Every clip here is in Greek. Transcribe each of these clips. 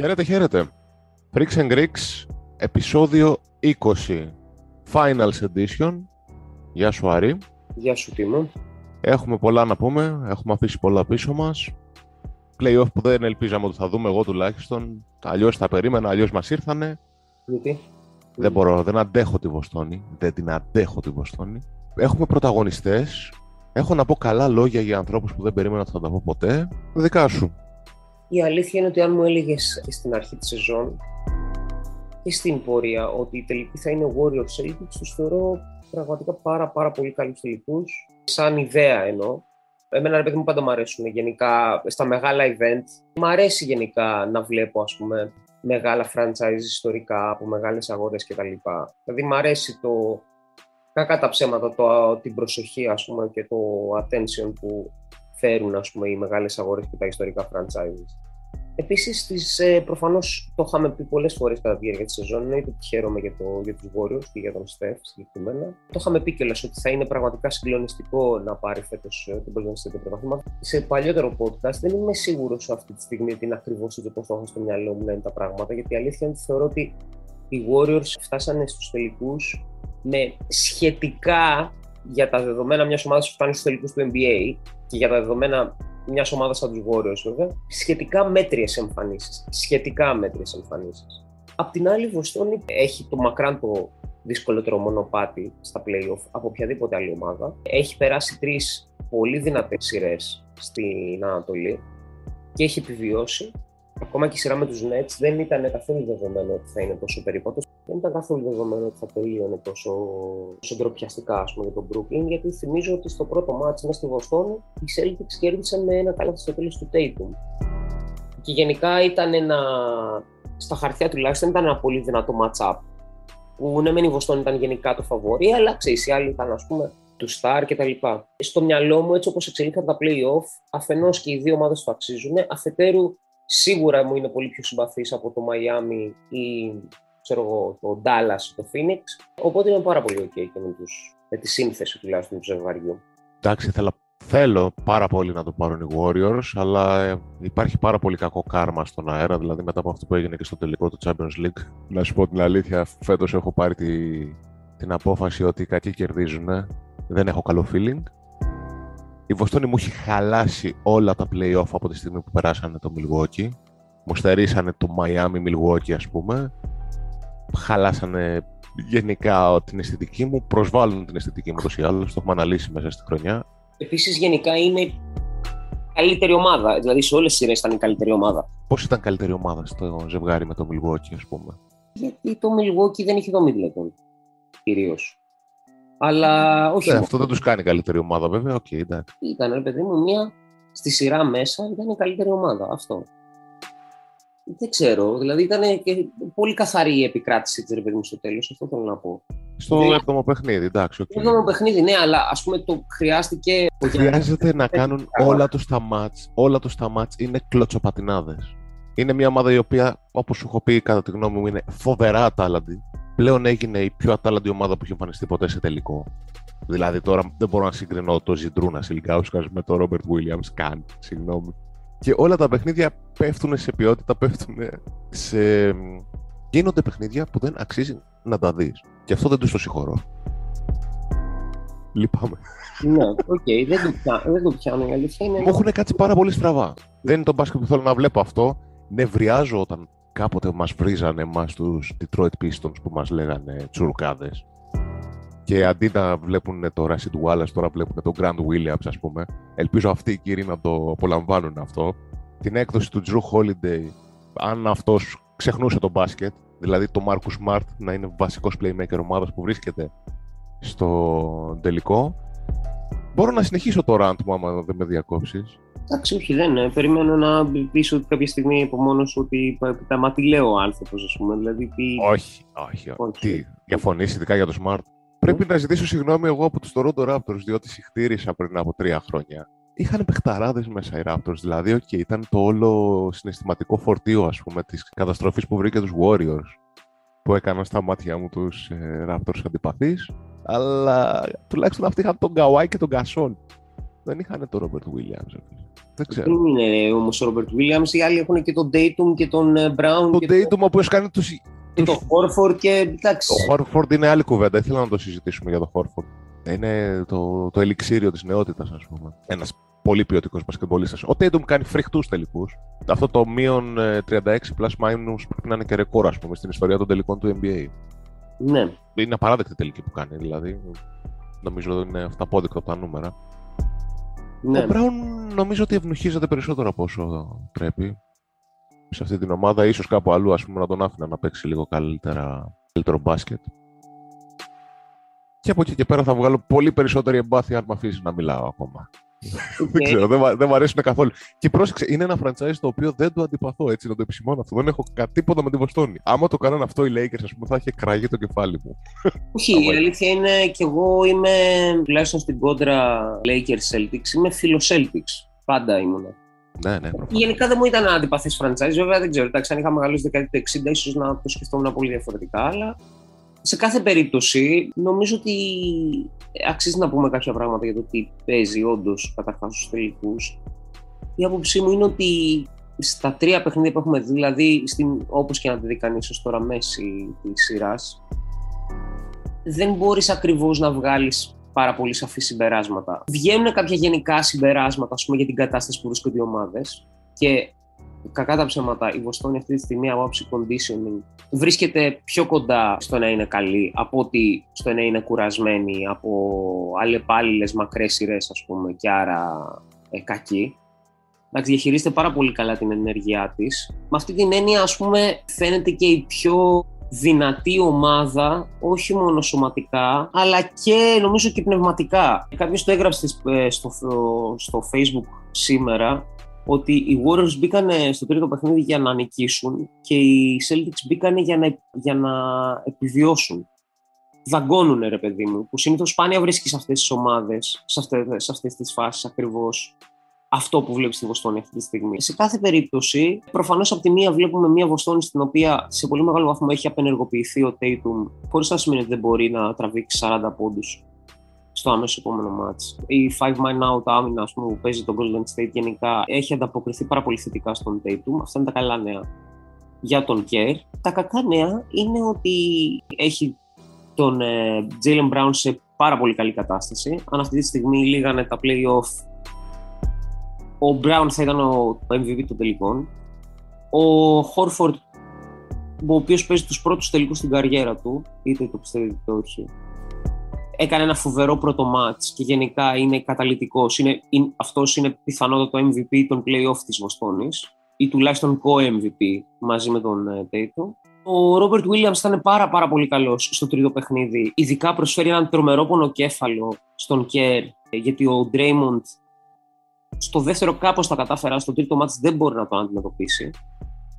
Χαίρετε, χαίρετε. Freaks and Greeks, επεισόδιο 20. Finals Edition. Γεια σου Άρη. Γεια σου Τίμο. Έχουμε πολλά να πούμε, έχουμε αφήσει πολλά πίσω μας. Playoff που δεν ελπίζαμε ότι θα δούμε εγώ τουλάχιστον. Αλλιώς θα περίμενα, αλλιώς μας ήρθανε. Γιατί; Δεν μπορώ, δεν αντέχω τη Βοστόνη. Δεν την αντέχω τη Βοστόνη. Έχουμε πρωταγωνιστές. Έχω να πω καλά λόγια για ανθρώπους που δεν περίμενα ότι θα τα πω ποτέ. Δικά σου. Η αλήθεια είναι ότι αν μου έλεγες και στην αρχή της σεζόν και στην πορεία ότι η τελική θα είναι Warriors Celtics, τους θεωρώ πραγματικά πάρα, πάρα πολύ καλούς τελικούς. Σαν ιδέα εννοώ. Εμένα, ρε παιδί μου, πάντα μου αρέσουν γενικά στα μεγάλα event. Μ' αρέσει γενικά να βλέπω, ας πούμε, μεγάλα franchise ιστορικά από μεγάλες αγορές κτλ. Δηλαδή, μ' αρέσει το, κακά τα ψέματα, το, την προσοχή, ας πούμε, και το attention που φέρουν ας πούμε, οι μεγάλες αγορές και τα ιστορικά franchises. Επίσης, ε, προφανώς το είχαμε πει πολλές φορές κατά τη διάρκεια της σεζόν, εννοείται ότι χαίρομαι για, το, για τους Warriors και για τον Steph συγκεκριμένα. Το είχαμε πει κιόλας ότι θα είναι πραγματικά συγκλονιστικό να πάρει φέτος ε, το πρωταθλήμα πρωτάθλημα. Σε παλιότερο podcast δεν είμαι σίγουρος αυτή τη στιγμή ότι είναι ακριβώς το πώς το έχω στο μυαλό μου να είναι τα πράγματα, γιατί η αλήθεια είναι ότι θεωρώ ότι οι Warriors φτάσανε στους τελικούς με σχετικά για τα δεδομένα μιας ομάδας που φτάνει στους τελικούς του NBA και για τα δεδομένα μιας ομάδας σαν τους Warriors, βέβαια, σχετικά μέτριες εμφανίσεις. Σχετικά μέτριες εμφανίσεις. Απ' την άλλη, η Βοστόνη έχει το μακράν το δυσκολότερο μονοπάτι στα playoff από οποιαδήποτε άλλη ομάδα. Έχει περάσει τρεις πολύ δυνατές σειρές στην Ανατολή και έχει επιβιώσει ακόμα και η σειρά με τους Nets δεν ήταν καθόλου δεδομένο ότι θα είναι τόσο περίπατο. Δεν ήταν καθόλου δεδομένο ότι θα τελείωνε τόσο, τόσο ντροπιαστικά ας πούμε, για τον Brooklyn, γιατί θυμίζω ότι στο πρώτο μάτσο μέσα στη Βοστόνη οι Celtics κέρδισαν με ένα καλά στο τέλος του Tatum. Και γενικά ήταν ένα, στα χαρτιά τουλάχιστον ήταν ένα πολύ δυνατό match-up. Που ναι, μεν η Βοστόνη ήταν γενικά το φαβόρι, αλλά ξέρεις, οι άλλοι ήταν ας πούμε του Star κτλ. Στο μυαλό μου, έτσι όπως εξελίχθηκαν τα playoff, αφενός και οι δύο ομάδες του αξίζουν, αφετέρου σίγουρα μου είναι πολύ πιο συμπαθής από το Miami ή ξέρω εγώ, το Dallas, το Phoenix. Οπότε είναι πάρα πολύ ok και με, τους, με τη σύνθεση τουλάχιστον του ζευγαριού. Εντάξει, θέλω, θέλω πάρα πολύ να το πάρουν οι Warriors, αλλά ε, υπάρχει πάρα πολύ κακό κάρμα στον αέρα, δηλαδή μετά από αυτό που έγινε και στο τελικό του Champions League. Να σου πω την αλήθεια, φέτος έχω πάρει τη, την απόφαση ότι οι κακοί κερδίζουν. Δεν έχω καλό feeling η Βοστόνη μου έχει χαλάσει όλα τα play-off από τη στιγμή που περάσανε το Milwaukee. Μου στερήσανε το Miami Milwaukee, ας πούμε. Χαλάσανε γενικά την αισθητική μου, προσβάλλουν την αισθητική μου τόσο ή άλλως, το έχουμε αναλύσει μέσα στη χρονιά. Επίσης γενικά είναι καλύτερη ομάδα, δηλαδή σε όλες τις σειρές ήταν η καλύτερη ομάδα. Πώς ήταν καλύτερη ομάδα στο ζευγάρι με το Milwaukee, ας πούμε; Γιατί το Milwaukee δεν είχε το Middleton, κυρίως. Αλλά όχι. Ναι, αυτό δεν τους κάνει καλύτερη ομάδα, βέβαια. Okay, εντάξει. Ήταν, ρε παιδί μου, μία στη σειρά μέσα ήταν η καλύτερη ομάδα. Αυτό. Δεν ξέρω. Δηλαδή ήταν και πολύ καθαρή η επικράτηση της ρε παιδί μου στο τέλος. Αυτό θέλω να πω. Στο δηλαδή, 7ο παιχνίδι, εντάξει. Okay. Στο 7ο παιχνίδι, ναι, αλλά ας πούμε το χρειάστηκε. Χρειάζεται να κάνουν όλα τους τα μάτς. Όλα τους τα μάτς είναι κλωτσοπατινάδες. Είναι μια ομάδα η οποία, όπως σου έχω πει, κατά τη γνώμη μου, είναι φοβερά ατάλλαντη πλέον έγινε η πιο ατάλαντη ομάδα που έχει εμφανιστεί ποτέ σε τελικό. Δηλαδή τώρα δεν μπορώ να συγκρίνω το Ζιντρούνας Ιλγκάουσκας με τον Ρόμπερτ Γουίλιαμς καν. Συγγνώμη. Και όλα τα παιχνίδια πέφτουν σε ποιότητα, πέφτουν σε. Γίνονται παιχνίδια που δεν αξίζει να τα δεις. Και αυτό δεν τους το συγχωρώ. Λυπάμαι. Ναι, OK, okay, δεν, το πιάνω, δεν το πιάνω. Η αλήθεια είναι. Μου έχουν κάτσει πάρα πολύ στραβά. Δεν είναι το μπάσκετ που θέλω να βλέπω αυτό. Νευριάζω όταν κάποτε μας βρίζανε εμάς τους Detroit Pistons που μας λέγανε τσουρκάδες. Και αντί να βλέπουν το Rashid Wallace τώρα βλέπουν τον Grant Williams ας πούμε. Ελπίζω αυτοί οι κύριοι να το απολαμβάνουν αυτό. Την έκδοση του Drew Holiday αν αυτός ξεχνούσε το μπάσκετ δηλαδή το Marcus Smart να είναι βασικός playmaker ομάδας που βρίσκεται στο τελικό μπορώ να συνεχίσω το rant μου άμα δεν με διακόψεις Εντάξει, όχι, δεν είναι. Περιμένω να πει ότι κάποια στιγμή από μόνος ότι τα μα τι λέω ο άνθρωπος, ας πούμε. Δηλαδή, τι... Όχι, όχι. όχι. Τι, διαφωνείς ειδικά για το Smart; Πρέπει να ζητήσω συγγνώμη εγώ από τους Toronto Raptors, διότι συχτήρισα πριν από τρία χρόνια. Είχαν παιχταράδες μέσα οι Raptors, δηλαδή, okay, ήταν το όλο συναισθηματικό φορτίο, ας πούμε, της καταστροφής που βρήκε τους Warriors, που έκαναν στα μάτια μου τους ε, Raptors αντιπαθείς. Αλλά τουλάχιστον αυτοί είχαν τον Kawhi και τον Gasol. Δεν είχαν τον Robert Williams. Δεν ξέρω. Δεν είναι όμως ο Ρόμπερτ Βίλιαμ. Οι άλλοι έχουν και τον Dayton και τον Μπράουν. Τον Dayton, ο οποίο κάνει του. Και τον Χόρφορντ και εντάξει. Ο Χόρφορντ είναι άλλη κουβέντα. Ήθελα να το συζητήσουμε για τον Χόρφορντ. Είναι το, το ελιξίριο της νεότητας, ας πούμε. Ένας πολύ ποιοτικός μπασκετμπολίστας. Ο Tatum κάνει φρικτούς τελικούς. Αυτό το μείον 36 plus minus πρέπει να είναι και ρεκόρ, ας πούμε, στην ιστορία των τελικών του NBA. Ναι. Είναι απαράδεκτη τελική που κάνει, δηλαδή. Νομίζω ότι είναι αυταπόδεικτο από τα νούμερα. Ναι. Ο Μπράουν νομίζω ότι ευνοχίζεται περισσότερο από όσο πρέπει σε αυτή την ομάδα. Ίσως κάπου αλλού ας πούμε, να τον άφηνα να παίξει λίγο καλύτερα, καλύτερο μπάσκετ. Και από εκεί και πέρα θα βγάλω πολύ περισσότερη εμπάθεια αν με αφήσει να μιλάω ακόμα. Δεν ξέρω, δεν, δεν μου αρέσουν καθόλου. Και πρόσεξε, είναι ένα franchise το οποίο δεν το αντιπαθώ έτσι, να το επισημώνω αυτό. Δεν έχω τίποτα με την Βοστόνη. Άμα το κάνανε αυτό οι Lakers, ας πούμε, θα είχε κραγεί το κεφάλι μου. Όχι, η αλήθεια είναι και εγώ είμαι τουλάχιστον στην κόντρα Lakers Celtics. Είμαι φίλο Celtics. Πάντα ήμουν. Ναι, ναι, Γενικά δεν μου ήταν αντιπαθή franchise. Βέβαια δεν ξέρω. Εντάξει, αν είχα μεγαλώσει δεκαετία του 60, ίσως να το σκεφτόμουν πολύ διαφορετικά. Αλλά σε κάθε περίπτωση, νομίζω ότι αξίζει να πούμε κάποια πράγματα για το τι παίζει όντως καταρχάς στους τελικούς. Η άποψή μου είναι ότι στα τρία παιχνίδια που έχουμε δει, δηλαδή όπως και να τη δει κανείς ως τώρα μέση της σειράς, δεν μπορείς ακριβώς να βγάλεις πάρα πολύ σαφή συμπεράσματα. Βγαίνουν κάποια γενικά συμπεράσματα ας πούμε, για την κατάσταση που βρίσκονται οι ομάδες και κακά τα ψέματα, η Βοστόνη αυτή τη στιγμή από άψη conditioning βρίσκεται πιο κοντά στο να είναι καλή από ότι στο να είναι κουρασμένη από αλλεπάλληλες μακρές σειρές, ας πούμε, και άρα ε, κακή. Εντάξει, διαχειρίζεται πάρα πολύ καλά την ενέργειά της. Με αυτή την έννοια, ας πούμε, φαίνεται και η πιο δυνατή ομάδα, όχι μόνο σωματικά, αλλά και νομίζω και πνευματικά. Κάποιος το έγραψε ε, στο, στο Facebook σήμερα ότι οι Warriors μπήκαν στο τρίτο παιχνίδι για να νικήσουν και οι Celtics μπήκαν για να, για να επιβιώσουν. Δαγκώνουν, ρε παιδί μου, που συνήθως σπάνια βρίσκεις σε αυτές τις ομάδες, σε αυτέ τις φάσεις ακριβώς αυτό που βλέπεις στη Βοστόνη αυτή τη στιγμή. Σε κάθε περίπτωση, προφανώς από τη μία βλέπουμε μια Βοστόνη στην οποία σε πολύ μεγάλο βαθμό έχει απενεργοποιηθεί ο Tatum, χωρίς να σημαίνει ότι δεν μπορεί να τραβήξει 40 πόντους στο άμεσο επόμενο μάτς. Η 5 man out άμυνα πούμε, που παίζει το Golden State γενικά έχει ανταποκριθεί πάρα πολύ θετικά στον Tatum. Αυτά είναι τα καλά νέα για τον Kerr. Τα κακά νέα είναι ότι έχει τον ε, Jalen Brown σε πάρα πολύ καλή κατάσταση. Αν αυτή τη στιγμή λίγανε τα play-off, ο Brown θα ήταν ο MVP των τελικών. Ο Horford, ο οποίος παίζει τους πρώτους τελικούς στην καριέρα του, είτε το πιστεύετε είτε όχι, έκανε ένα φοβερό πρώτο μάτς και γενικά είναι καταλητικός. Είναι, είναι, αυτός είναι πιθανότατο MVP των play-off της Βοστόνης ή τουλάχιστον co-MVP μαζί με τον Τέιτο. Ο Ρόμπερτ Βίλιαμς ήταν πάρα πάρα πολύ καλός στο τρίτο παιχνίδι. Ειδικά προσφέρει έναν τρομερό πονοκέφαλο στον Κέρ, γιατί ο Ντρέιμοντ στο δεύτερο κάπως τα κατάφερα, στο τρίτο μάτς δεν μπορεί να το αντιμετωπίσει.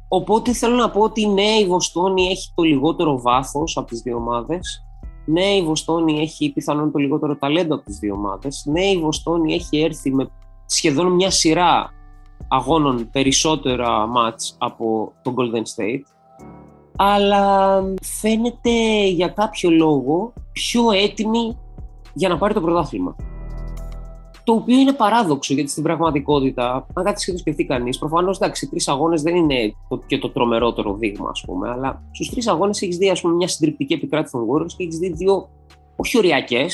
Οπότε θέλω να πω ότι ναι, η Βοστόνη έχει το λιγότερο βάθος από τις δύο ομάδες, ναι, η Βοστόνη έχει πιθανόν το λιγότερο ταλέντο από τις δύο ομάδες. Ναι, η Βοστόνη έχει έρθει με σχεδόν μια σειρά αγώνων περισσότερα μάτς από το Golden State αλλά φαίνεται για κάποιο λόγο πιο έτοιμη για να πάρει το πρωτάθλημα. Το οποίο είναι παράδοξο γιατί στην πραγματικότητα, αν κάτι και το σκεφτεί κανείς, προφανώς εντάξει, τρεις αγώνες δεν είναι το, και το τρομερότερο δείγμα, ας πούμε, αλλά στους τρεις αγώνες έχεις δει ας πούμε, μια συντριπτική επικράτηση των Warriors και έχεις δει δύο όχι οριακέ,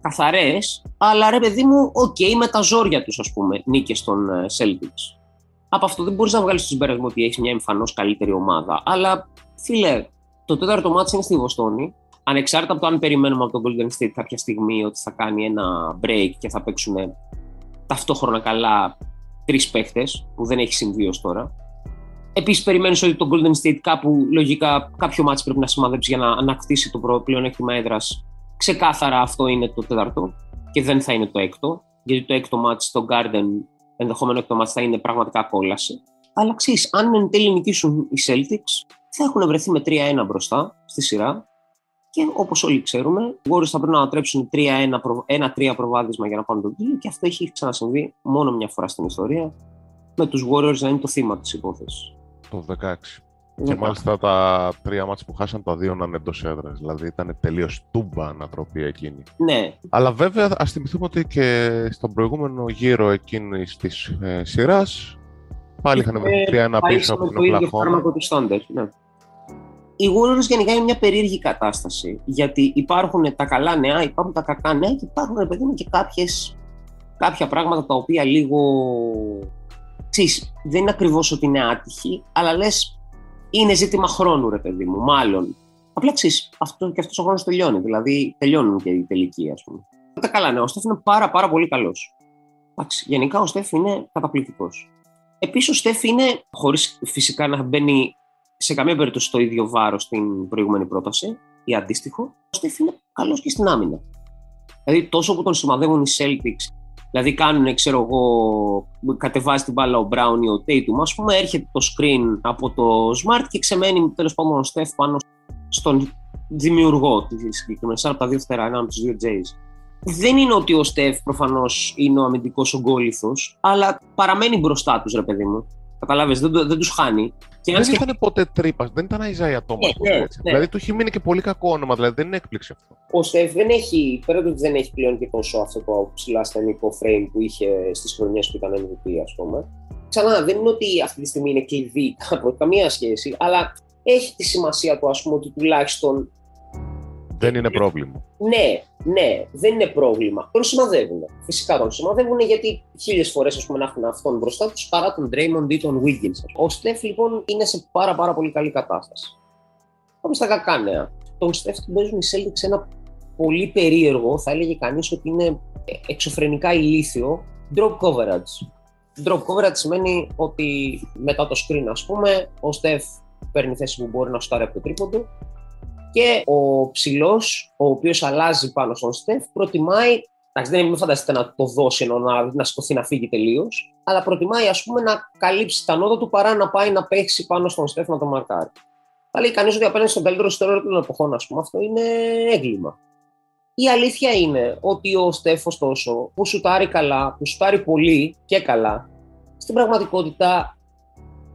καθαρές, αλλά ρε παιδί μου, OK, okay, με τα ζόρια τους, ας πούμε, νίκες των ε, Celtics. Από αυτό δεν μπορείς να βγάλεις το συμπέρασμα ότι έχεις μια εμφανώς καλύτερη ομάδα. Αλλά φίλε, το τέταρτο ματς είναι στη Βοστόνη ανεξάρτητα από το αν περιμένουμε από τον Golden State κάποια στιγμή ότι θα κάνει ένα break και θα παίξουν ταυτόχρονα καλά τρεις παίχτες, που δεν έχει συμβεί ως τώρα. Επίσης, περιμένεις ότι το Golden State κάπου λογικά κάποιο ματς πρέπει να σημαδέψει για να ανακτήσει το πλεονέκτημα έδρας. Ξεκάθαρα αυτό είναι το τέταρτο και δεν θα είναι το έκτο, γιατί το έκτο μάτι στο Garden, ενδεχόμενο έκτο μάτι θα είναι πραγματικά κόλαση. Αλλά ξέρεις, αν εν τέλει νικήσουν οι Celtics, θα έχουν βρεθεί με 3-1 μπροστά στη σειρά και όπως όλοι ξέρουμε, οι Warriors θα πρέπει να ανατρέψουν 1-3 προβάδισμα για να πάνε τον κύριο και αυτό έχει ξανασυμβεί μόνο μια φορά στην ιστορία. Με τους Warriors να είναι το θύμα της υπόθεσης. Το 16. Και μάλιστα τα τρία μάτια που χάσαν τα δύο να είναι εντός έδρας. Δηλαδή ήταν τελείως τούμπα ανατροπή εκείνη. Ναι. Αλλά βέβαια ας θυμηθούμε ότι και στον προηγούμενο γύρο εκείνη της ε, σειράς πάλι είχαν βρει τρία 1 πίσω από την Οκλαχώμα. Ναι. Οι Warriors γενικά είναι μια περίεργη κατάσταση. Γιατί υπάρχουν τα καλά νέα, υπάρχουν τα κακά νέα και υπάρχουν παιδί μου, και κάποιες, κάποια πράγματα τα οποία λίγο. Ξέρεις, δεν είναι ακριβώς ότι είναι άτυχοι, αλλά λες είναι ζήτημα χρόνου, ρε παιδί μου, μάλλον. Απλά ξέρεις, αυτό και αυτός ο χρόνος τελειώνει. Δηλαδή, τελειώνουν και οι τελικοί, ας πούμε. Τα καλά, ναι, ο Στεφ είναι πάρα, πάρα πολύ καλός. Γενικά ο Στεφ είναι καταπληκτικός. Επίσης, ο Στεφ είναι, χωρίς φυσικά να μπαίνει σε καμία περίπτωση το ίδιο βάρος στην προηγούμενη πρόταση ή αντίστοιχο, ο Στεφ είναι καλός και στην άμυνα. Δηλαδή, τόσο που τον σημαδεύουν οι Celtics Δηλαδή κάνουν, ξέρω εγώ, κατεβάζει την μπάλα ο Brown ή ο Tatum, ας πούμε, έρχεται το screen από το Smart και ξεμένει τέλος πάντων ο Steph πάνω στον δημιουργό της συγκεκριμένης, από τα δύο φτερά, ένα από τους δύο Jays. Δεν είναι ότι ο Στεφ προφανώς είναι ο αμυντικός ογκόλυθο, αλλά παραμένει μπροστά τους, ρε παιδί μου. Καταλάβες, δεν, δεν τους χάνει. Και δεν ήταν ποτέ τρύπας, δεν ήταν Αϊζάια Τόμα. Ναι, ναι, ναι. Δηλαδή του έχει μείνει και πολύ κακό όνομα, δηλαδή δεν είναι έκπληξη αυτό. Ο Στεφ δεν έχει, πέρα ότι δεν έχει πλέον και τόσο αυτό το ψηλά ασθενικό frame που είχε στις χρονιές που ήταν MVP, ας πούμε. Ξανά, δεν είναι ότι αυτή τη στιγμή είναι κλειδί, καμία σχέση, αλλά έχει τη σημασία του, ας πούμε, ότι τουλάχιστον δεν είναι πρόβλημα. Ναι, ναι, δεν είναι πρόβλημα. Τον σημαδεύουν. Φυσικά τον σημαδεύουν γιατί χίλιες φορές να έχουν αυτόν μπροστά τους παρά τον Draymond ή τον Wiggins. Ο Στεφ λοιπόν είναι σε πάρα, πάρα πολύ καλή κατάσταση. Πάμε στα κακά νέα. Τον Στεφ τον παίζουν οι Celtics σε ένα πολύ περίεργο, θα έλεγε κανείς ότι είναι εξωφρενικά ηλίθιο, drop coverage. Drop coverage σημαίνει ότι μετά το screen, ας πούμε, ο Στεφ παίρνει θέση που μπορεί να σουτάρει από το τρίποντο και ο ψηλός, ο οποίος αλλάζει πάνω στον Στεφ, προτιμάει. Εντάξει, δεν μην φανταστείτε να το δώσει ενώ να, να σηκωθεί να φύγει τελείως, αλλά προτιμάει ας πούμε, να καλύψει τα νόδα του παρά να πάει να παίξει πάνω στον Στεφ να το μαρκάρει. Θα λέει κανείς ότι απέναντι στον καλύτερο στέρεο των εποχών, ας πούμε, αυτό είναι έγκλημα. Η αλήθεια είναι ότι ο Στεφ, ωστόσο, που σουτάρει καλά, που σουτάρει πολύ και καλά, στην πραγματικότητα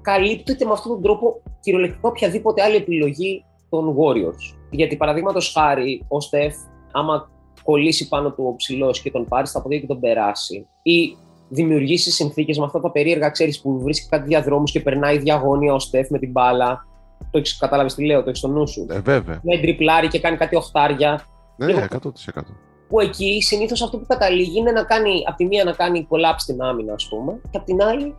καλύπτεται με αυτόν τον τρόπο κυριολεκτικά οποιαδήποτε άλλη επιλογή των Warriors. Γιατί παραδείγματος χάρη, ο Στεφ, άμα κολλήσει πάνω του ο ψηλός και τον πάρεις στα πόδια και τον περάσει, ή δημιουργήσεις συνθήκες με αυτά τα περίεργα, ξέρεις που βρίσκει κάτι διαδρόμου και περνάει διαγώνια ο Στεφ με την μπάλα. Το έχεις καταλάβει τι λέω, το έχεις στο νου σου. Ε, βέβαια. Με τριπλάρει και κάνει κάτι οχτάρια. Ναι, 100%. Που εκεί συνήθως αυτό που καταλήγει είναι να κάνει, από τη μία να κάνει collapse στην άμυνα, ας πούμε, και από την άλλη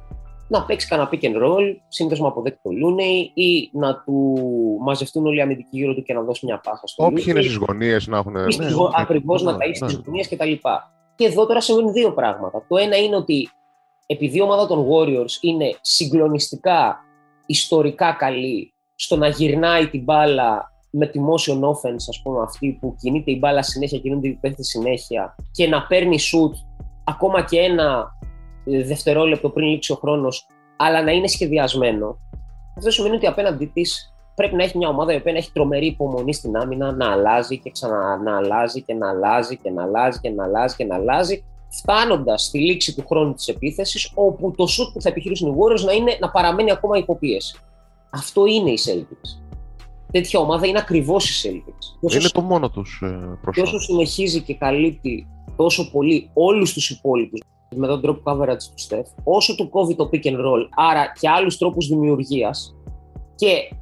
να παίξει κανένα pick and roll, σύνδεσμο από το Looney ή να του μαζευτούν όλοι οι αμυντικοί γύρω του και να δώσει μια πάχα στο Όποιοι είναι στις γωνίες να έχουν. Ναι, Ακριβώς να ταΐσει στις γωνίες κτλ. Και εδώ τώρα συμβαίνουν δύο πράγματα. Το ένα είναι ότι επειδή η ομάδα των Warriors είναι συγκλονιστικά ιστορικά καλή στο να γυρνάει την μπάλα με τη motion offense, ας πούμε, αυτή που κινείται η μπάλα συνέχεια, κινούνται οι παίχτες συνέχεια και να παίρνει shoot ακόμα και ένα δευτερόλεπτο πριν λήξει ο χρόνος, αλλά να είναι σχεδιασμένο. Αυτό σημαίνει ότι απέναντί της πρέπει να έχει μια ομάδα η οποία να έχει τρομερή υπομονή στην άμυνα, να αλλάζει και ξανά να αλλάζει και να αλλάζει και να αλλάζει και να αλλάζει και να αλλάζει, φτάνοντας στη λήξη του χρόνου της επίθεσης, όπου το σουτ που θα επιχειρήσουν οι Warriors να, είναι, να παραμένει ακόμα υποπίεση. Αυτό είναι η Celtics. Τέτοια ομάδα είναι ακριβώς η Celtics. Είναι το μόνο τους ε, προσώπημα. Και όσο συνεχίζει και καλύπτει τόσο πολύ όλους τους υπόλοιπους με τον τρόπο coverage τους Steph, όσο του κόβει το pick and roll, άρα και άλλους τρόπους δημιουργίας και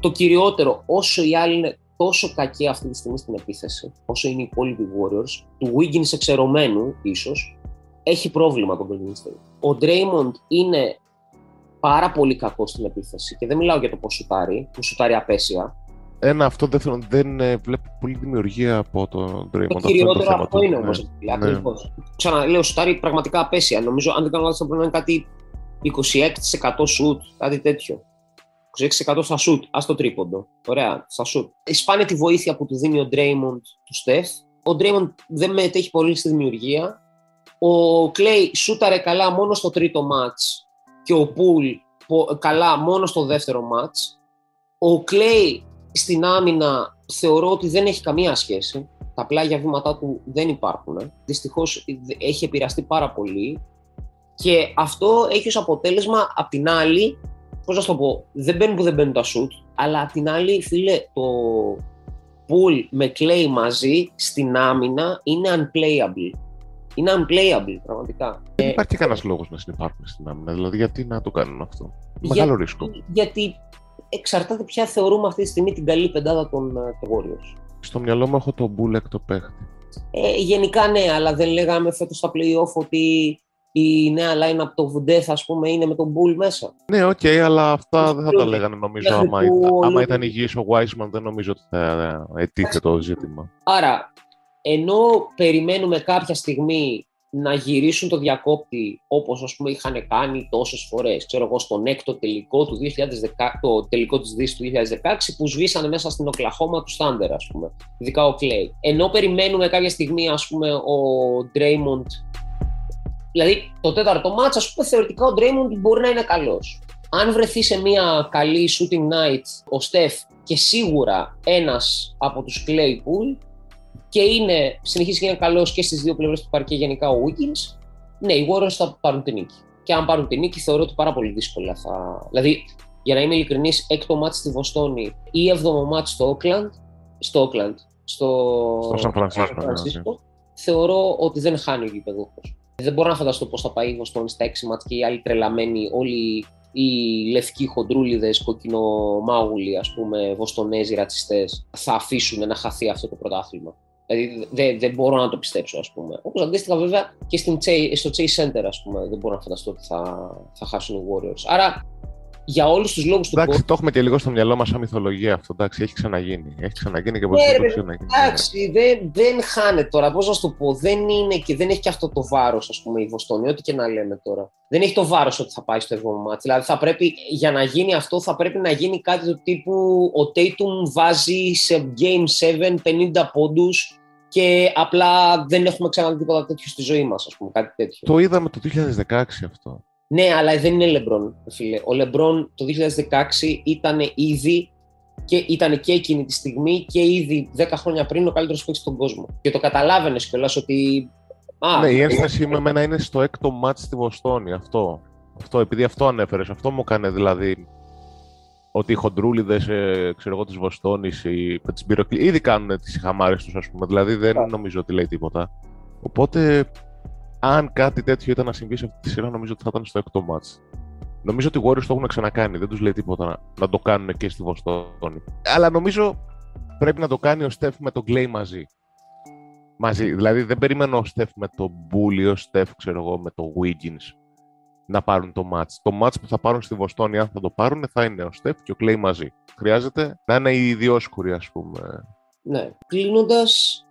το κυριότερο, όσο οι άλλοι είναι τόσο κακοί αυτή τη στιγμή στην επίθεση, όσο είναι οι υπόλοιποι Warriors, του Wiggins εξαιρωμένου ίσως, έχει πρόβλημα τον Golden Ο Draymond είναι πάρα πολύ κακός στην επίθεση και δεν μιλάω για το πώ σουτάρει, που σουτάρει απέσια, ένα αυτό δεύτερον δεν ε, βλέπω πολύ δημιουργία από τον Draymond. Το κυριότερο αυτό, αυτό είναι όμως. Ναι. Ακριβώ. Ναι. Ξαναλέω, σουτάρει πραγματικά απέσια. Νομίζω, αν δεν κάνω λάθος, πρέπει να είναι κάτι 26% σουτ, κάτι τέτοιο. 26% στα σουτ, ας το τρίποντο. Ωραία, στα σουτ. Σπάνε τη βοήθεια που του δίνει ο Draymond τους Στεφ. Ο Draymond δεν μετέχει πολύ στη δημιουργία. Ο Clay σούταρε καλά μόνο στο τρίτο μάτς και ο Πουλ καλά μόνο στο δεύτερο μάτς. Ο Clay στην άμυνα θεωρώ ότι δεν έχει καμία σχέση. Τα πλάγια βήματά του δεν υπάρχουν. Δυστυχώς έχει επηρεαστεί πάρα πολύ. Και αυτό έχει ως αποτέλεσμα, απ' την άλλη, Πώς να το πω, δεν μπαίνουν που δεν μπαίνουν τα shoot, αλλά απ' την άλλη, φίλε, το Pool με Clay μαζί στην άμυνα είναι unplayable. Είναι unplayable, πραγματικά. Δεν υπάρχει κανένας λόγος να συνυπάρχουν στην άμυνα. Δηλαδή, γιατί να το κάνουν αυτό; Μεγάλο Για, ρίσκο. Γιατί εξαρτάται ποια θεωρούμε αυτή τη στιγμή την καλή πεντάδα των, ε, των Warriors. Στο μυαλό μου έχω τον Poole το παίχτη. Ε, γενικά ναι, αλλά δεν λέγαμε φέτος στα playoff ότι η νέα line-up of death, ας πούμε, είναι με τον Poole μέσα. Ναι, OK, okay, αλλά αυτά δεν θα τα λέγανε νομίζω άμα, ήταν, άμα ήταν υγιής ο Wiseman δεν νομίζω ότι θα ετίθετο το ζήτημα. Άρα, ενώ περιμένουμε κάποια στιγμή να γυρίσουν το διακόπτη όπως ας πούμε είχαν κάνει τόσες φορές, ξέρω εγώ στον έκτο τελικό του 2010, το τελικό της Δύσης του 2016 που σβήσανε μέσα στην Οκλαχώμα τους Στάντερ ας πούμε, ειδικά ο Κλέη. Ενώ περιμένουμε κάποια στιγμή ας πούμε ο Draymond Δηλαδή, το τέταρτο μάτς, ας πούμε, θεωρητικά ο Draymond μπορεί να είναι καλός. Αν βρεθεί σε μια καλή shooting night ο Στεφ και σίγουρα ένας από τους Claypool και είναι, συνεχίζει και είναι καλός και στις δύο πλευρές του παρκέ γενικά ο Wiggins, ναι, οι Warriors θα πάρουν την νίκη. Και αν πάρουν την νίκη, θεωρώ ότι πάρα πολύ δύσκολα θα... Δηλαδή, για να είμαι ειλικρινής, έκτο μάτς στη Βοστόνη ή έβδομο μάτς στο Oakland, στο Oakland, στο, στο San Francisco, ναι. θεωρώ ότι δεν χάνει ο γηπεδούχος. Δεν μπορώ να φανταστώ πώς θα πάει η Βοστόνη στα έξι μάτς και οι άλλοι τρελαμένοι, όλοι οι λευκοί χοντρούλιδες, κοκκινομάγουλοι, ας πούμε, βοστονέζοι ρατσιστές, θα αφήσουν να χαθεί αυτό το πρωτάθλημα. Δηλαδή δεν, δεν μπορώ να το πιστέψω, ας πούμε. Όπως αντίστοιχα, βέβαια, και στην, στο Chase Center, ας πούμε, δεν μπορώ να φανταστώ ότι θα, θα χάσουν οι Warriors. Άρα για όλους τους λόγους του Εντάξει, το έχουμε και λίγο στο μυαλό μας σαν μυθολογία αυτό. Εντάξει, έχει ξαναγίνει. Έχει ξαναγίνει και μπορεί ναι, να γίνει. Εντάξει, δεν, δεν χάνεται τώρα. Πώς να σου το πω, δεν είναι και δεν έχει και αυτό το βάρος, ας πούμε, η Βοστόνη, ό,τι και να λέμε τώρα. Δεν έχει το βάρος ότι θα πάει στο εβδομάδο μάτι. Δηλαδή, θα πρέπει, για να γίνει αυτό, θα πρέπει να γίνει κάτι του τύπου ο Tatum βάζει σε Game 7 50 πόντους και απλά δεν έχουμε ξαναδεί τίποτα τέτοιο στη ζωή μας, ας πούμε, κάτι τέτοιο. Το είδαμε το 2016 αυτό. Ναι, αλλά δεν είναι Λεμπρόν, φίλε. Ο Λεμπρόν το 2016 ήταν ήδη και ήταν και εκείνη τη στιγμή και ήδη 10 χρόνια πριν ο καλύτερος παίκτης στον κόσμο. Και το καταλάβαινες κιόλας ότι. Α, ναι, η ένσταση με εμένα είναι στο έκτο μάτι στη Βοστόνη. Αυτό. αυτό επειδή αυτό ανέφερες, αυτό μου έκανε δηλαδή. Ότι οι χοντρούλιδες ε, της Βοστόνης, οι Πετσμπυροκλοί, ήδη κάνουν τις χαμάρες τους, ας πούμε. Δηλαδή δεν νομίζω ότι λέει τίποτα. Οπότε αν κάτι τέτοιο ήταν να συμβεί σε αυτή τη σειρά, νομίζω ότι θα ήταν στο έκτο μάτς. Νομίζω ότι οι Warriors το έχουν ξανακάνει. Δεν τους λέει τίποτα να, να το κάνουν και στη Βοστόνη. Αλλά νομίζω πρέπει να το κάνει ο Στεφ με τον Clay μαζί. Μαζί. Δηλαδή δεν περιμένω ο Στεφ με τον Μπούλι, ο Στεφ ξέρω εγώ, με τον Wiggins να πάρουν το μάτς. Το μάτς που θα πάρουν στη Βοστόνη, αν θα το πάρουν, θα είναι ο Στεφ και ο Clay μαζί. Χρειάζεται να είναι οι ιδιόσκουροι, ας πούμε. Ναι. Κλείνοντας,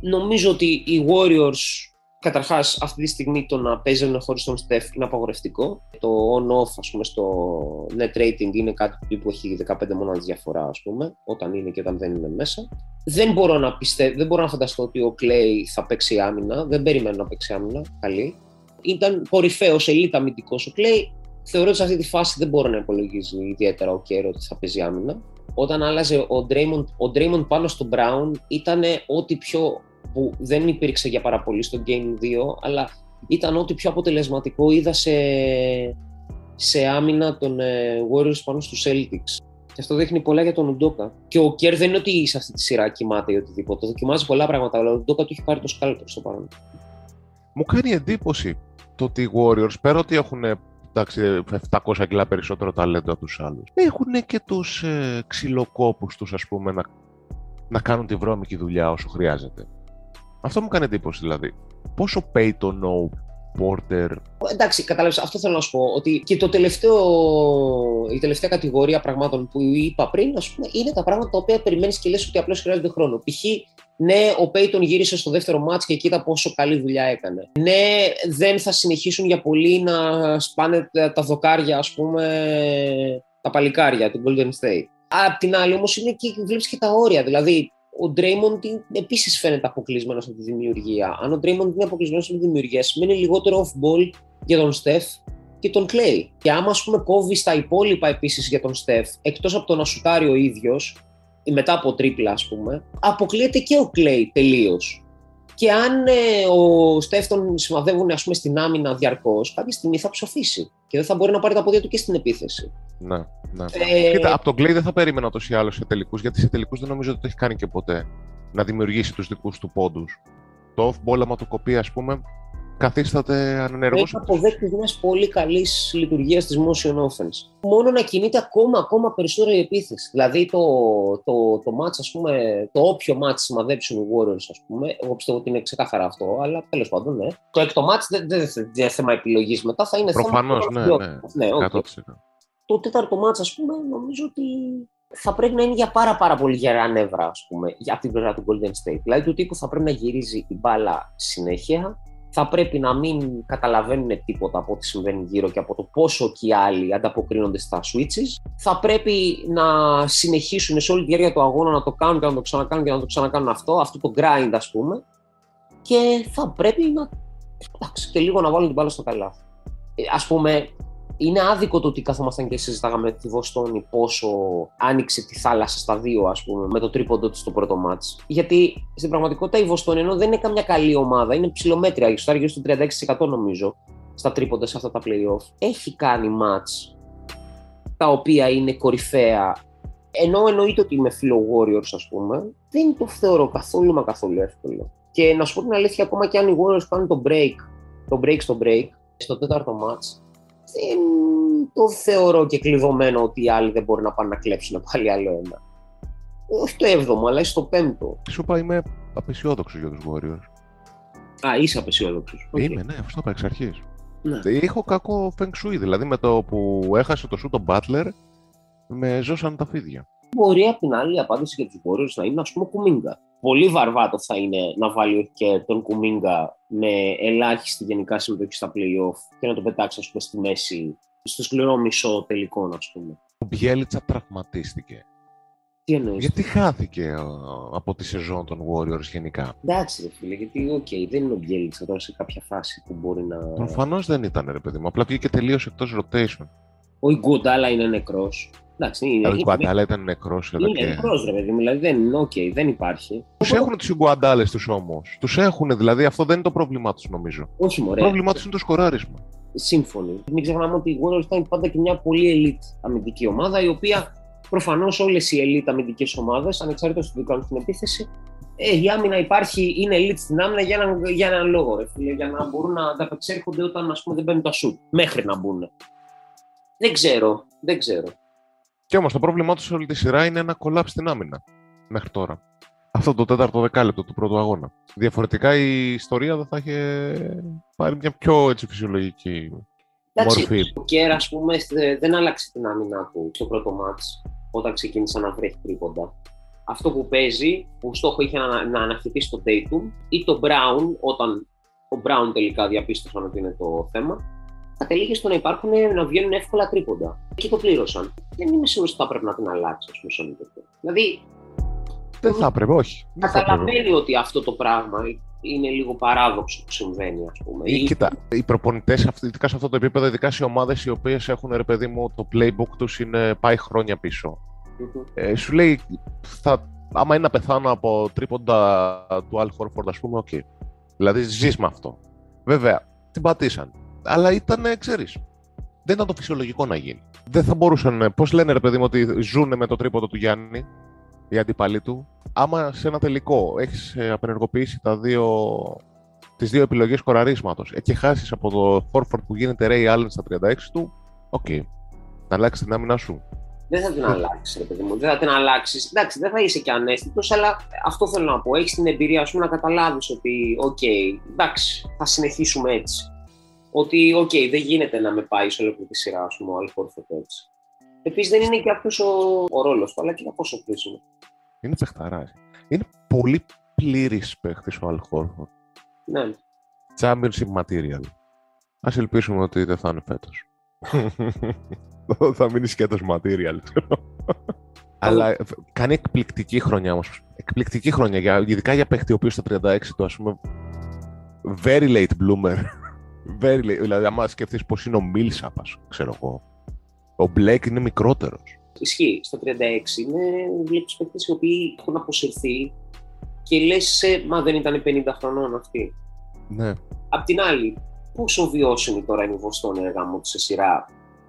νομίζω ότι οι Warriors Καταρχάς, αυτή τη στιγμή το να παίζουν χωρίς τον Στεφ είναι απαγορευτικό. Το on-off, ας πούμε, στο net rating είναι κάτι που έχει 15 μόναδε διαφορά, ας πούμε, όταν είναι και όταν δεν είναι μέσα. Δεν μπορώ να πιστεύω, δεν μπορώ να φανταστώ ότι ο Clay θα παίξει άμυνα. Δεν περιμένω να παίξει άμυνα. Καλή. Ήταν κορυφαίος, ελίτα αμυντικός ο Clay. Θεωρώ ότι σε αυτή τη φάση δεν μπορεί να υπολογίζει ιδιαίτερα ο Κέρο ότι θα παίζει άμυνα. Όταν άλλαζε ο Draymond, ο Draymond πάνω στο Brown ήταν ό,τι πιο που δεν υπήρξε για πάρα πολύ στο Game 2, αλλά ήταν ό,τι πιο αποτελεσματικό είδα σε, σε άμυνα των ε, Warriors πάνω στους Celtics. Και αυτό δείχνει πολλά για τον Ουντόκα. Και ο Κέρ δεν είναι ότι σε αυτή τη σειρά κοιμάται ή οτιδήποτε. Δοκιμάζει πολλά πράγματα, αλλά ο Ουντόκα του έχει πάρει το σκάλπερ στο παρόν. Μου κάνει εντύπωση το ότι οι Warriors, πέρα ότι έχουν εντάξει, 700 κιλά περισσότερο ταλέντο από τους άλλους, έχουν και τους ε, ξυλοκόπους τους, ας πούμε, να, να κάνουν τη βρώμικη δουλειά όσο χρειάζεται. Αυτό μου κάνει εντύπωση δηλαδή. Πόσο pay to know Porter; Εντάξει, κατάλαβες. Αυτό θέλω να σου πω. Ότι και το τελευταίο, η τελευταία κατηγορία πραγμάτων που είπα πριν, ας πούμε, είναι τα πράγματα τα οποία περιμένεις και λες ότι απλώς χρειάζονται χρόνο. Π.χ. Ναι, ο Πέιτον γύρισε στο δεύτερο μάτς και κοίτα πόσο καλή δουλειά έκανε. Ναι, δεν θα συνεχίσουν για πολύ να σπάνε τα δοκάρια, ας πούμε, τα παλικάρια του Golden State. Απ' την άλλη όμως είναι και βλέπεις και τα όρια. Δηλαδή, ο Ντρέιμοντ επίσης φαίνεται αποκλεισμένος από τη δημιουργία. Αν ο Ντρέιμοντ είναι αποκλεισμένος από τη δημιουργία, σημαίνει λιγότερο off-ball για τον Στεφ και τον Κλέη. Και άμα ας πούμε κόβεις τα υπόλοιπα επίσης για τον Στεφ, εκτός από το να σουτάρει ο ίδιος, μετά από τρίπλα, ας πούμε, αποκλείεται και ο Κλέη τελείως. Και αν ε, ο Στέφτον σημαδεύουν ας πούμε, στην άμυνα διαρκώς, κάποια στιγμή θα ψοφήσει και δεν θα μπορεί να πάρει τα πόδια του και στην επίθεση. Ναι, ναι. Ε... Κοίτα, από τον Κλέη δεν θα περίμενα τόσο ή άλλω σε τελικού, γιατί σε τελικού δεν νομίζω ότι το έχει κάνει και ποτέ να δημιουργήσει τους δικούς του πόντους. Το off-ball, άμα το κοπεί, ας πούμε, καθίσταται ανενεργός. Έχει αποδέκτη μια πολύ καλής λειτουργίας της motion offense. Μόνο να κινείται ακόμα, ακόμα περισσότερο η επίθεση. Δηλαδή το, το, το match, ας πούμε, το όποιο match σημαδέψουν οι Warriors, ας πούμε, εγώ πιστεύω ότι είναι ξεκάθαρα αυτό, αλλά τέλος πάντων, ναι. Το έκτο match δεν είναι δε, θέμα επιλογής μετά, θα είναι Προφανώς, θέμα. Προφανώς, ναι, ναι. okay. 100%. Το τέταρτο match, ας πούμε, νομίζω ότι θα πρέπει να είναι για πάρα, πάρα πολύ γερά νεύρα, ας πούμε, από την πλευρά του Golden State. Δηλαδή, του τύπου θα πρέπει να γυρίζει η μπάλα συνέχεια, θα πρέπει να μην καταλαβαίνουν τίποτα από ό,τι συμβαίνει γύρω και από το πόσο και οι άλλοι ανταποκρίνονται στα switches. Θα πρέπει να συνεχίσουν σε όλη τη διάρκεια του αγώνα να το κάνουν και να το ξανακάνουν και να το ξανακάνουν αυτό, αυτό το grind ας πούμε. Και θα πρέπει να, εντάξει, και λίγο να βάλουν την μπάλα στο καλάθι. Ε, ας πούμε, είναι άδικο το ότι καθόμασταν και συζητάγαμε τη Βοστόνη πόσο άνοιξε τη θάλασσα στα δύο, ας πούμε, με το τρίποντο της στο πρώτο μάτς. Γιατί στην πραγματικότητα η Βοστόνη, ενώ δεν είναι καμιά καλή ομάδα, είναι ψηλομέτρια, στο άργιο στο 36% νομίζω, στα τρίποντα σε αυτά τα playoff. Έχει κάνει μάτς τα οποία είναι κορυφαία. Ενώ εννοείται ότι είμαι φίλο Warriors, ας πούμε, δεν το θεωρώ καθόλου μα καθόλου εύκολο. Και να σου πω την αλήθεια, ακόμα και αν οι Warriors κάνουν το break, το break στο break, στο τέταρτο match, δεν το θεωρώ και κλειδωμένο ότι οι άλλοι δεν μπορεί να πάνε να κλέψουν πάλι άλλο ένα. Όχι το έβδομο, αλλά στο πέμπτο. Σου είπα, είμαι απεσιόδοξος για τους Warriors. Α, είσαι απεσιόδοξος. Okay. Είμαι, ναι, αυτό είπα εξ αρχή. Ναι. Έχω κακό feng shui, δηλαδή με το που έχασε το σου τον Butler, με ζώσαν τα φίδια. Μπορεί απ' την άλλη η απάντηση για τους Warriors να είναι, ας πούμε, κουμίγκα πολύ βαρβάτο θα είναι να βάλει και τον Κουμίγκα με ελάχιστη γενικά συμμετοχή στα playoff και να το πετάξει ας πούμε, στη μέση, στο σκληρό μισό τελικό, ας πούμε. Ο Μπιέλιτσα τραυματίστηκε. Τι εννοείς; Γιατί χάθηκε από τη σεζόν των Warriors γενικά; Εντάξει, ρε φίλε, γιατί OK, okay, δεν είναι ο Μπιέλιτσα τώρα σε κάποια φάση που μπορεί να. Προφανώς δεν ήταν, ρε παιδί μου. Απλά βγήκε τελείως εκτός rotation. Ο Ιγκουντάλα είναι νεκρός. Εντάξει, είναι. Ο Ιγκουαντάλα ήταν νεκρός εδώ Είναι νεκρός, ρε παιδί μου. Δηλαδή δεν είναι okay, δεν υπάρχει. Τους έχουν τους Ιγκουαντάλα τους όμως. Τους έχουν, δηλαδή αυτό δεν είναι το πρόβλημά τους, νομίζω. Όχι, μωρέ. Το πρόβλημά τους είναι το σκοράρισμα. Σύμφωνοι. Μην ξεχνάμε ότι οι Warriors ήταν πάντα και μια πολύ elite αμυντική ομάδα, η οποία προφανώς όλες οι elite αμυντικές ομάδες, ανεξάρτητα του τι κάνουν στην επίθεση, ε, η άμυνα υπάρχει, είναι elite στην άμυνα για έναν, για έναν λόγο, ρε φίλε, για να μπορούν να ανταπεξέρχονται όταν ας πούμε, δεν μπαίνουν τα σουτ, μέχρι να μπουν. Δεν ξέρω, δεν ξέρω. Και όμως το πρόβλημά τους σε όλη τη σειρά είναι ένα κολλάψ στην άμυνα μέχρι τώρα. Αυτό το τέταρτο δεκάλεπτο του πρώτου αγώνα. Διαφορετικά η ιστορία δεν θα είχε πάρει μια πιο έτσι, φυσιολογική Εντάξει, μορφή. Ο Κέρ, ας πούμε, δεν άλλαξε την άμυνα του στο πρώτο μάτς όταν ξεκίνησε να βρέχει τρίποντα. Αυτό που παίζει, που στόχο είχε να, να αναχαιτήσει τον Dayton ή τον Brown, όταν ο Brown τελικά διαπίστωσαν ότι είναι το θέμα, κατέληγε στο να υπάρχουν να βγαίνουν εύκολα τρίποντα. Και το πλήρωσαν. Δεν είμαι σίγουρος ότι θα πρέπει να την αλλάξει, ας πούμε, Δηλαδή. Δεν θα έπρεπε, όχι. Καταλαβαίνει ότι αυτό το πράγμα είναι λίγο παράδοξο που συμβαίνει, ας πούμε. Ή, κοίτα, οι προπονητές, ειδικά σε αυτό το επίπεδο, ειδικά σε ομάδες οι οποίες έχουν ρε παιδί μου, το playbook τους πάει χρόνια πίσω. Mm-hmm. Ε, σου λέει, θα, άμα είναι να πεθάνω από τρίποντα του Al Horford, ας πούμε, OK. Okay. Δηλαδή ζεις με αυτό. Βέβαια, την πατήσαν αλλά ήταν, ξέρεις. Δεν ήταν το φυσιολογικό να γίνει. Δεν θα μπορούσαν. Πώς λένε, ρε παιδί μου, ότι ζουν με το τρίποντο του Γιάννη, οι αντίπαλοι του. Άμα σε ένα τελικό έχεις ε, απενεργοποιήσει τα δύο, τις δύο επιλογές σκοραρίσματος ε, και χάσεις από το Χόρφορντ που γίνεται Ray Allen στα 36 του, OK. Okay. Να αλλάξεις την άμυνά σου. Δεν θα την αλλάξεις, ρε παιδί μου. Δεν θα την αλλάξεις. Εντάξει, δεν θα είσαι και αναίσθητος, αλλά αυτό θέλω να πω. Έχεις την εμπειρία σου να καταλάβεις ότι, OK, okay, εντάξει, θα συνεχίσουμε έτσι ότι OK, okay, δεν γίνεται να με πάει σε ολόκληρη τη σειρά, ας πούμε, ο Αλ Χόρφορντ έτσι. Επίσης δεν είναι και αυτός ο, ο ρόλος του, αλλά και να πόσο κρίσιμο. Είναι παιχταρά. Είναι πολύ πλήρης παίχτης ο Αλ Χόρφορντ. Ναι. Championship material. Α ελπίσουμε ότι δεν θα είναι φέτος. θα μείνει σκέτος material. Αλλά κάνει εκπληκτική χρονιά όμως. Εκπληκτική χρονιά, ειδικά για παίχτη ο οποίος στα 36 του, ας πούμε. Very late bloomer. Very, δηλαδή, άμα σκεφτείς πώς είναι ο Μίλσαπ, ξέρω εγώ. Ο Μπλέκ είναι μικρότερος. Ισχύει. Στο 36 είναι βλέπει παίκτες οι οποίοι έχουν αποσυρθεί και λες, ε, μα δεν ήταν 50 χρονών αυτή. Ναι. Απ' την άλλη, πόσο βιώσιμη τώρα είναι η Βοστόνη έργα μου σε σειρά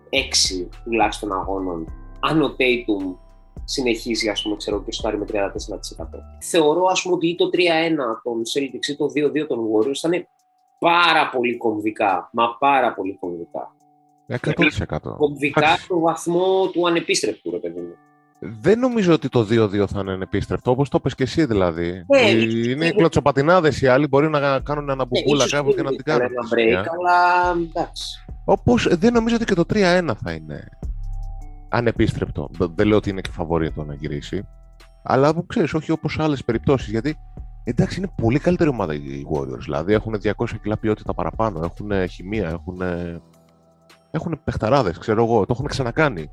6 τουλάχιστον αγώνων, αν ο Tatum συνεχίζει, ας πούμε, ξέρω, και στάρει με 34%. Θεωρώ, ας πούμε, ότι ή το 3-1 των Celtics ή το 2-2 των Warriors ήταν πάρα πολύ κομβικά, μα πάρα πολύ κομβικά. 100%. Κομβικά στο βαθμό του ανεπίστρεπτου, ρε παιδί μου. Δεν νομίζω ότι το 2-2 θα είναι ανεπίστρεπτο, όπως το πες και εσύ δηλαδή. Ναι, Ε, είναι- είναι οι κλωτσοπατινάδες οι άλλοι, μπορεί να κάνουν ένα μπουκούλα ίσως κάπου και να είναι την κάνουν. ένα break, αλλά εντάξει. Όπως δεν νομίζω ότι και το 3-1 θα είναι ανεπίστρεπτο. Δε- Δεν λέω ότι είναι και φαβορήτο να γυρίσει. Αλλά που ξέρεις, όχι όπως άλλες περιπτώσεις. Γιατί εντάξει, είναι πολύ καλύτερη ομάδα οι Warriors. Δηλαδή έχουν 200 κιλά ποιότητα παραπάνω, έχουν χημεία, έχουν. Έχουν παιχταράδες, ξέρω εγώ, το έχουν ξανακάνει.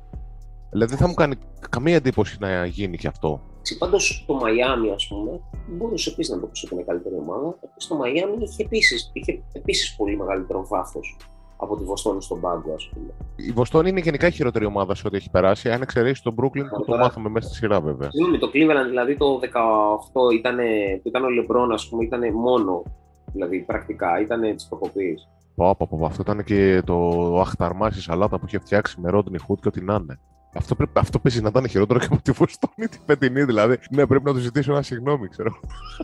Δηλαδή δεν θα μου κάνει καμία εντύπωση να γίνει και αυτό. Πάντως το Μαϊάμι, ας πούμε, μπορούσε επίσης να το πει ότι είναι καλύτερη ομάδα. Στο Μαϊάμι είχε επίσης είχε επίσης πολύ μεγαλύτερο βάθος από τη Βοστόνη στον πάγκο, ας πούμε. Η Βοστόνη είναι γενικά η χειρότερη ομάδα σε ό,τι έχει περάσει, αν εξαιρέσει τον Brooklyn που το Τώρα- μάθαμε μέσα στη σειρά βέβαια. Συγγνώμη, το Cleveland δηλαδή το 18 ήταν, που ήταν ο Λεμπρόν, ας πούμε, ήταν μόνο. Δηλαδή πρακτικά ήταν της προκοπής. Πω, πω, πω, αυτό ήταν και το αχταρμά στη σαλάτα που είχε φτιάξει με Ρόντνι Χουτ και ό,τι να είναι. Αυτό, πρέπει, αυτό παίζει να ήταν χειρότερο και από τη Βοστόνη τη φετινή, δηλαδή. Ναι, πρέπει να του ζητήσω ένα συγγνώμη, ξέρω.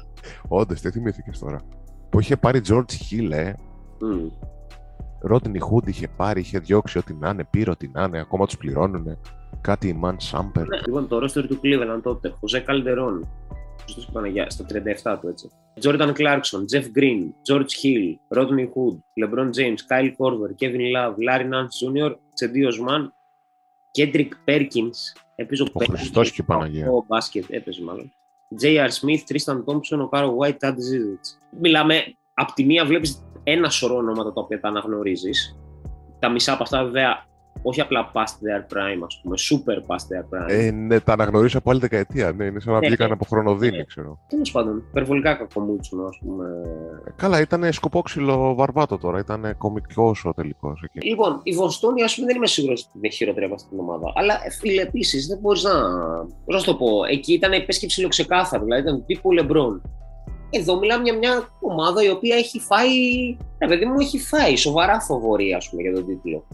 Όντως, τι θυμήθηκες τώρα. Που είχε πάρει George Hill, ε. Ρόντνι Χουτ είχε πάρει, είχε διώξει ό,τι να είναι, πήρε ό,τι να είναι, ακόμα τους πληρώνουν. Κάτι η Man Σάμπερ. Ναι, λοιπόν, το roster του Cleveland τότε. Χωζέ Καλντερόν. Σωστός και Παναγιά, στα 37 του έτσι. Jordan Clarkson, Jeff Green, George Hill, Rodney Hood, LeBron James, Kyle Korver, Kevin Love, Larry Nance Jr., Τσεντίο Μαν, Kendrick Perkins. Έπαιζε ο Ο Perkins. Χριστός και η Παναγία. Ο μπάσκετ έπαιζε μάλλον. J.R. Smith, Tristan Thompson, ο Κάρο White, Tad Zizic. Μιλάμε, απ' τη μία βλέπεις ένα σωρό ονόματα τα οποία τα αναγνωρίζεις. Τα μισά από αυτά βέβαια όχι απλά past their prime, ας πούμε, super past their prime. Ε, ναι, τα αναγνωρίζω από άλλη δεκαετία. Ναι, είναι σαν να Ναι, βγήκαν ναι. από χρονοδίνη, Ναι. ξέρω. Τέλος πάντων, υπερβολικά κακομούτσουνο, ας πούμε. Ε, Καλά, ήταν σκοπόξυλο βαρβάτο τώρα. Ήταν κομικός ο τελικός εκεί. Λοιπόν, η Βοστόνη, ας πούμε, δεν είμαι σίγουρος ότι είναι χειρότερη από αυτή την ομάδα. Αλλά ε, φίλε, επίση δεν μπορείς να. Πώς να σου το πω, εκεί ήταν πες και ψιλοξεκάθαρο. Δηλαδή ήταν τύπου Λεμπρόν. Εδώ μιλάμε για μια ομάδα η οποία έχει φάει. Ρε παιδί μου, έχει φάει σοβαρά φοβορία, ας πούμε, για τον τίτλο.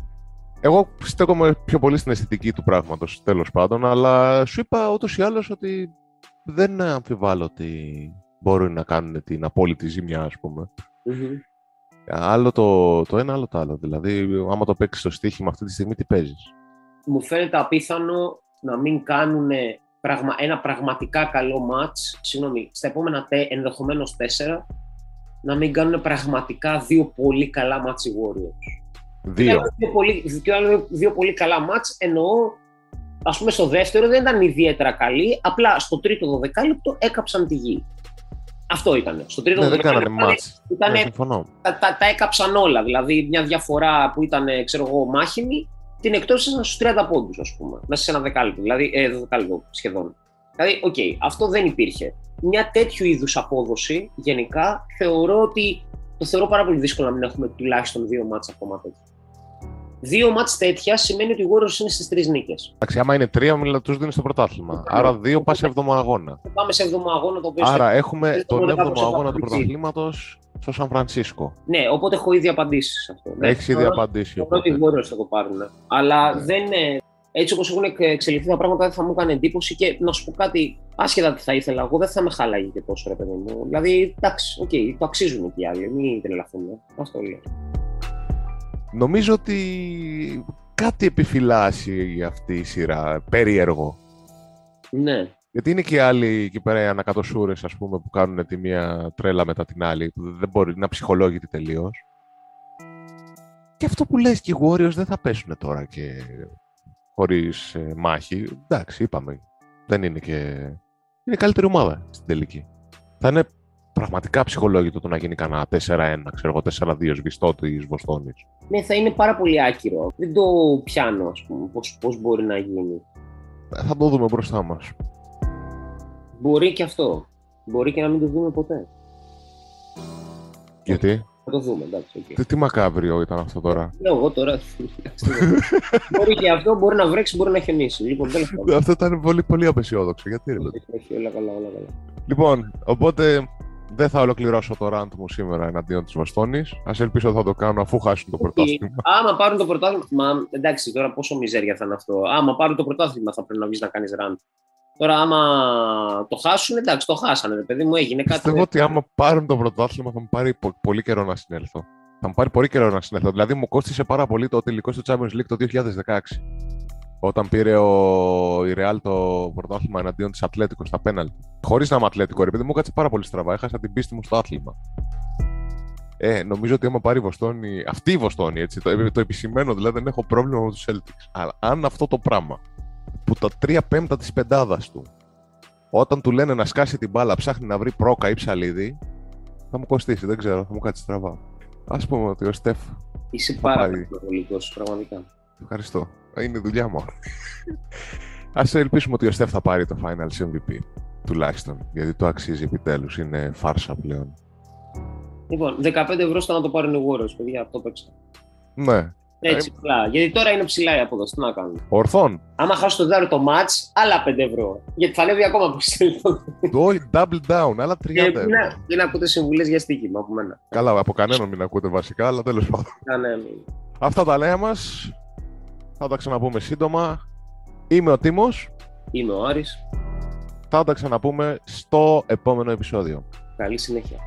Εγώ στέκομαι πιο πολύ στην αισθητική του πράγματος, τέλος πάντων, αλλά σου είπα ούτως ή άλλως ότι δεν αμφιβάλλω ότι μπορούν να κάνουν την απόλυτη ζημιά, ας πούμε. Άλλο το, το ένα, άλλο το άλλο. Δηλαδή, άμα το παίξεις στο στοίχημα αυτή τη στιγμή, τι παίζεις; Μου φαίνεται απίθανο να μην κάνουν πραγμα... ένα πραγματικά καλό μάτς, συγγνώμη, στα επόμενα τε... ενδεχομένως τέσσερα, να μην κάνουν πραγματικά δύο πολύ καλά μάτς οι Warriors. Δύο. Δύο πολύ, δύο, δύο πολύ καλά ματς εννοώ, ας πούμε στο δεύτερο δεν ήταν ιδιαίτερα καλή, απλά στο τρίτο δωδεκάλεπτο έκαψαν τη γη. Αυτό ήταν. Στο τρίτο Ναι, δεν κάνανε δωδεκάλεπτο ματς. ήταν, Ναι, συμφωνώ. τα, τα, τα έκαψαν όλα. Δηλαδή, μια διαφορά που ήταν, ξέρω εγώ, μάχιμη, την εκτόξευσαν στους 30 πόντους, ας πούμε, μέσα σε ένα δεκάλεπτο. Δηλαδή, ε, δεκάλεπτο σχεδόν. Δηλαδή, οκ, αυτό δεν υπήρχε. Μια τέτοιου είδους απόδοση, γενικά, θεωρώ ότι το θεωρώ πάρα πολύ δύσκολο να μην έχουμε τουλάχιστον δύο ματς ακόμα τέτοια. Δύο ματς τέτοια σημαίνει ότι οι Warriors είναι στις τρεις νίκες. Εντάξει, άμα είναι τρία, μιλά, τους δίνεις στο πρωτάθλημα. Άρα δύο πας σε έβδομο αγώνα. Πάμε σε έβδομο αγώνα το οποίο. Άρα έχουμε στο τον δεκάλεπτο έβδομο αγώνα του σε πρωταθλήματος στο Σαν Φρανσίσκο. Ναι, οπότε έχω ήδη απαντήσεις σε αυτό. Ναι, Έχεις ήδη θεωρώ- απαντήσει. Θεωρώ ότι οι Οπότε. Warriors θα το πάρουν. Αλλά Ναι. δεν είναι. Έτσι όπως έχουν εξελιχθεί τα πράγματα, δεν θα μου έκανε εντύπωση και να σου πω κάτι, άσχετα τι θα ήθελα, εγώ δεν θα με χάλαγε και τόσο, ρε παιδί μου. Δηλαδή, εντάξει, οκ, το αξίζουν και οι άλλοι, μην τρελαθούν. Αυτό λέω. Νομίζω ότι κάτι επιφυλάσσει αυτή η σειρά. Περίεργο. Ναι. Γιατί είναι και οι άλλοι εκεί πέρα οι ανακατοσούρες, ας πούμε, που κάνουν τη μία τρέλα μετά την άλλη, που δεν μπορεί να είναι αψυχολόγητοι τελείως. Και αυτό που λες και οι Warriors δεν θα πέσουν τώρα και χωρίς ε, μάχη. Εντάξει, είπαμε. Δεν είναι και... Είναι η καλύτερη ομάδα στην τελική. Θα είναι πραγματικά αψυχολόγητο το να γίνει κανένα 4-1, ξέρω εγώ, 4-2 σβηστό της Βοστόνης. ναι, θα είναι πάρα πολύ άκυρο. Δεν το πιάνω, ας πούμε, πώς, πώς μπορεί να γίνει. Θα το δούμε μπροστά μας. Μπορεί και αυτό. Μπορεί και να μην το δούμε ποτέ. Γιατί, Θα το δούμε, εντάξει. οκ. τι, τι μακάβριο ήταν αυτό τώρα. Λέω εγώ τώρα. μπορεί και αυτό, μπορεί να βρέξει, μπορεί να χιονίσει. Λοιπόν, τέλος πάντων. αυτό ήταν πολύ, πολύ απεσιόδοξο. Γιατί ρε, παιδί; Όχι, όλα καλά, όλα καλά. Λοιπόν, οπότε δεν θα ολοκληρώσω το rant μου σήμερα εναντίον της Βοστόνη. Α ελπίσω ότι θα το κάνω αφού χάσουν το πρωτάθλημα. Άμα πάρουν το πρωτάθλημα. Μα εντάξει, τώρα πόσο μιζέρια θα είναι αυτό. Άμα πάρουν το πρωτάθλημα θα πρέπει να βγεις να κάνεις rant. Τώρα, άμα το χάσουν, εντάξει, το χάσανε, ρε παιδί μου, έγινε κάτι. Πιστεύω ότι άμα πάρουν το πρωτάθλημα θα μου πάρει πολύ καιρό να συνέλθω. Θα μου πάρει πολύ καιρό να συνέλθω. Δηλαδή, μου κόστησε πάρα πολύ το τελικό στο Champions League το 2016. Όταν πήρε ο, η Real το πρωτάθλημα εναντίον της Ατλέτικο στα πέναλτι. Χωρίς να είμαι Ατλέτικο, επειδή μου κάτσε πάρα πολύ στραβά. Έχασα την πίστη μου στο άθλημα. Ε, νομίζω ότι άμα πάρει η Βοστόνη, αυτή η Βοστόνη, έτσι, το, το επισημένο δηλαδή δεν έχω πρόβλημα με τους Celtics. Αλλά αν αυτό το πράγμα που τα τρία πέμπτα της πεντάδας του, όταν του λένε να σκάσει την μπάλα, ψάχνει να βρει πρόκα ή ψαλίδι, θα μου κοστίσει, δεν ξέρω, θα μου κάτσει στραβά. Α πούμε ότι ο Στεφ. Είσαι πάρα πολύ πραγματικά. Ευχαριστώ. Είναι η δουλειά μου. Α ελπίσουμε ότι ο Στεφ θα πάρει το Finals MVP. Τουλάχιστον. Γιατί το αξίζει επιτέλους. Είναι φάρσα πλέον. Λοιπόν, 15 ευρώ στο να το πάρουν οι Warriors, παιδιά. Αυτό παίξα. Ναι. Έτσι, ψηλά. Γιατί τώρα είναι ψηλά η απόδοση. Τι να κάνουμε. Ορθών. Άμα χάσω το δάρο το match, άλλα 5 ευρώ. Γιατί θα ανέβει ακόμα περισσότερο. Το double down, άλλα 30 ευρώ. Δεν ακούτε συμβουλές για στοίχημα από μένα. Καλά, από κανέναν μην ακούτε βασικά, αλλά τέλος πάντων. Κανέναν. Αυτά τα νέα μας. Θα τα ξαναπούμε σύντομα. Είμαι ο Τίμος. Είμαι ο Άρης. Θα τα ξαναπούμε στο επόμενο επεισόδιο. Καλή συνέχεια.